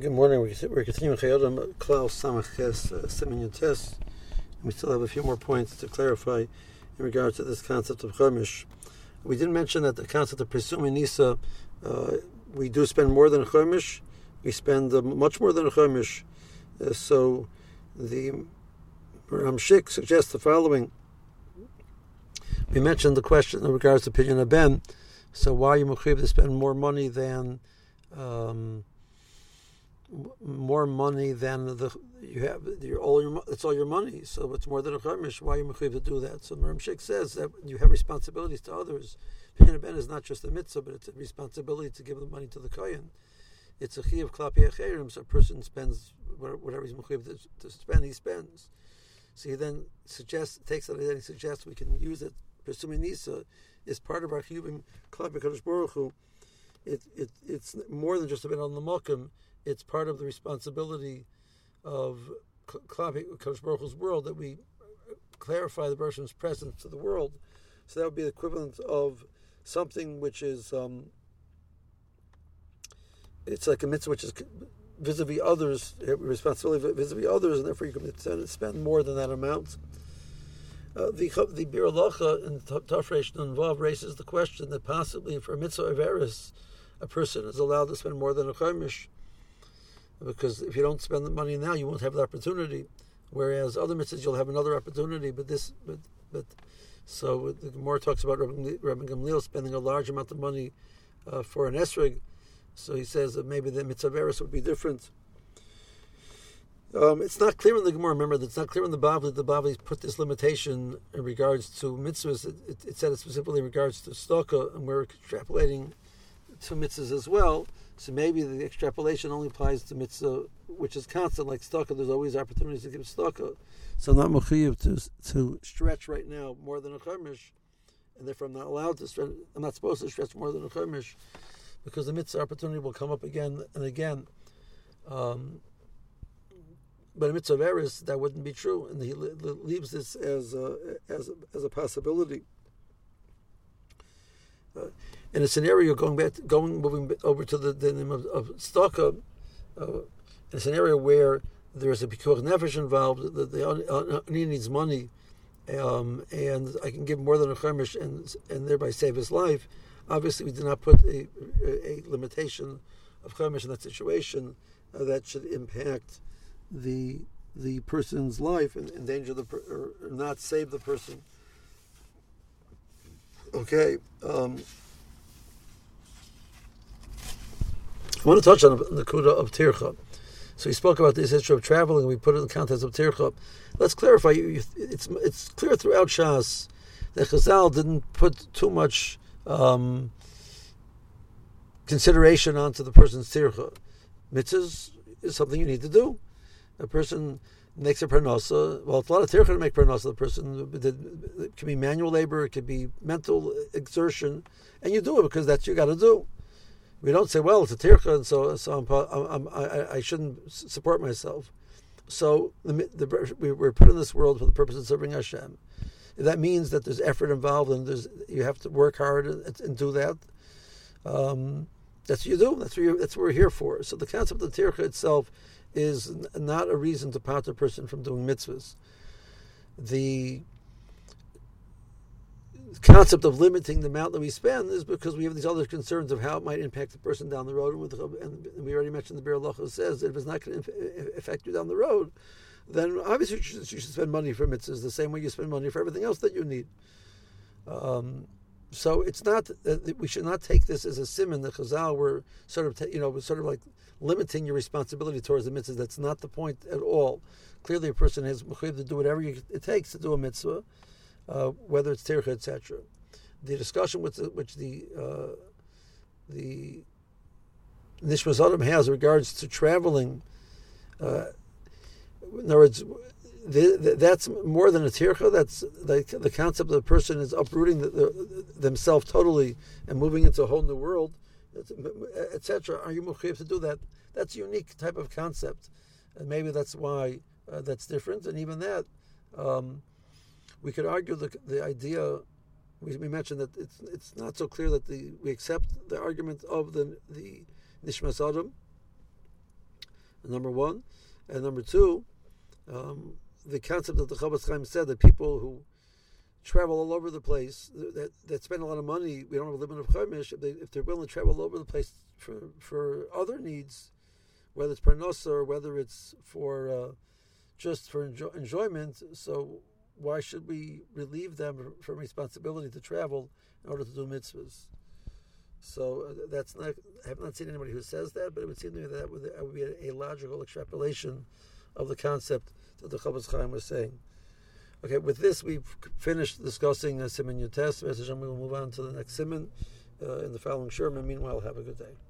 Good morning. We're continuing Chayodim Klal Samach Ches uh, Siman. We still have a few more points to clarify in regards to this concept of Chumash. We didn't mention that the concept of pirsumei nisa, uh, we do spend more than Chumash. We spend uh, much more than Chumash. Uh, so the Ramshik suggests the following. We mentioned the question in regards to Pidyon Ben. So why are you to spend more money than um, more money than the you have your all your it's all your money. So it's more than a chamish. Why are you mechuyev to do that? So Ramshik says that you have responsibilities to others. Pidyon Ben is not just a mitzvah, but it's a responsibility to give the money to the kohen. It's a chi of klapi acherim. So a person spends whatever he's mechuyev to, to spend, he spends. So he then suggests takes that and he suggests we can use it. Pirsumei nisa is part of our chiyuvim klapi baruch Hu. It, it, it's more than just a bit on the mokum it's part of the responsibility of Kadosh Baruch world that we clarify the Bershom's presence to the world. So that would be the equivalent of something which is um, it's like a mitzvah which is vis-a-vis others, responsibility vis-a-vis others, and therefore you can spend more than that amount. Uh, the the Bir in Tafresh involved raises the question that possibly for a mitzvah of eris, a person is allowed to spend more than a chaimish because if you don't spend the money now, you won't have the opportunity. Whereas other mitzvahs, you'll have another opportunity. But this, but but so the Gemara talks about Rabbi, Gamliel spending a large amount of money uh, for an esrog. So he says that maybe the mitzvah would be different. Um, it's not clear in the Gemara. Remember, it's not clear in the Bavli. The Bavli put this limitation in regards to mitzvahs. It, it, it said it specifically in regards to tzedakah, and we're extrapolating to mitzvahs as well. So maybe the extrapolation only applies to mitzvah, which is constant, like tzedakah. There's always opportunities to give tzedakah. So I'm not mechiyev to to stretch right now more than a chemish, and therefore I'm not allowed to stretch. I'm not supposed to stretch more than a chemish, because the mitzvah opportunity will come up again and again. Um, but a mitzvah of eris, that wouldn't be true, and he leaves this as a, as a, as a possibility. Uh, in a scenario going back, going moving over to the, the name of, of Tzedakah, uh, in a scenario where there is a pikuach nefesh involved, the, the needs money, um, and I can give more than a chemish and and thereby save his life. Obviously, we did not put a, a, limitation of chemish in that situation uh, that should impact the the person's life and endanger the or not save the person. Okay. Um, I want to touch on the Kuda of Tircha. So he spoke about this issue of traveling. And we put it in the context of Tircha. Let's clarify. It's it's clear throughout Shas that Chazal didn't put too much um, consideration onto the person's Tircha. Mitzvahs is something you need to do. A person makes a parnasa. Well, it's a lot of tircha to make parnasa. The person it can be manual labor, it could be mental exertion, and you do it because that's what you got to do. We don't say, well, it's a tircha, and so so I'm, I'm, i I, shouldn't support myself. So the, the, we are put in this world for the purpose of serving Hashem. That means that there's effort involved, and there's you have to work hard and, and do that. Um, that's what you do. That's what, you, that's what we're here for. So the concept of tircha itself is not a reason to part a person from doing mitzvahs. The concept of limiting the amount that we spend is because we have these other concerns of how it might impact the person down the road. And, we already mentioned the Bir says that if it's not going to affect you down the road, then obviously you should, you should, spend money for mitzvahs the same way you spend money for everything else that you need. Um, so it's not we should not take this as a simon. The Chazal were sort of you know sort of like limiting your responsibility towards the mitzvahs. That's not the point at all. Clearly, a person has to do whatever it takes to do a mitzvah uh, whether it's tircha, etc. The discussion which the, which the uh, the Nishmas Adam has regards to traveling, uh, in other words, the, the, that's more than a tircha. That's the, the concept that the person is uprooting the, themselves totally and moving into a whole new world, etc. Are you mukhif to do that? That's a unique type of concept, and maybe that's why uh, that's different. And even that, um, we could argue the, the idea. We, we mentioned that it's it's not so clear that the we accept the argument of the the Nishmas Adam. Number one, and number two, um, the concept that the Chofetz Chaim said that people who travel all over the place that, that spend a lot of money, we don't have a limit of chaimish. If, they, if they're willing to travel all over the place for for other needs, whether it's parnosa or whether it's for uh, just for enjoy, enjoyment, so why should we relieve them from responsibility to travel in order to do mitzvahs? So uh, that's not. I have not seen anybody who says that, but it would seem to me that would, that would be a, logical extrapolation of the concept that the Chofetz Chaim was saying. Okay, with this we've finished discussing uh, Siman and we will move on to the next Siman uh, in the following Sherman. Meanwhile, have a good day.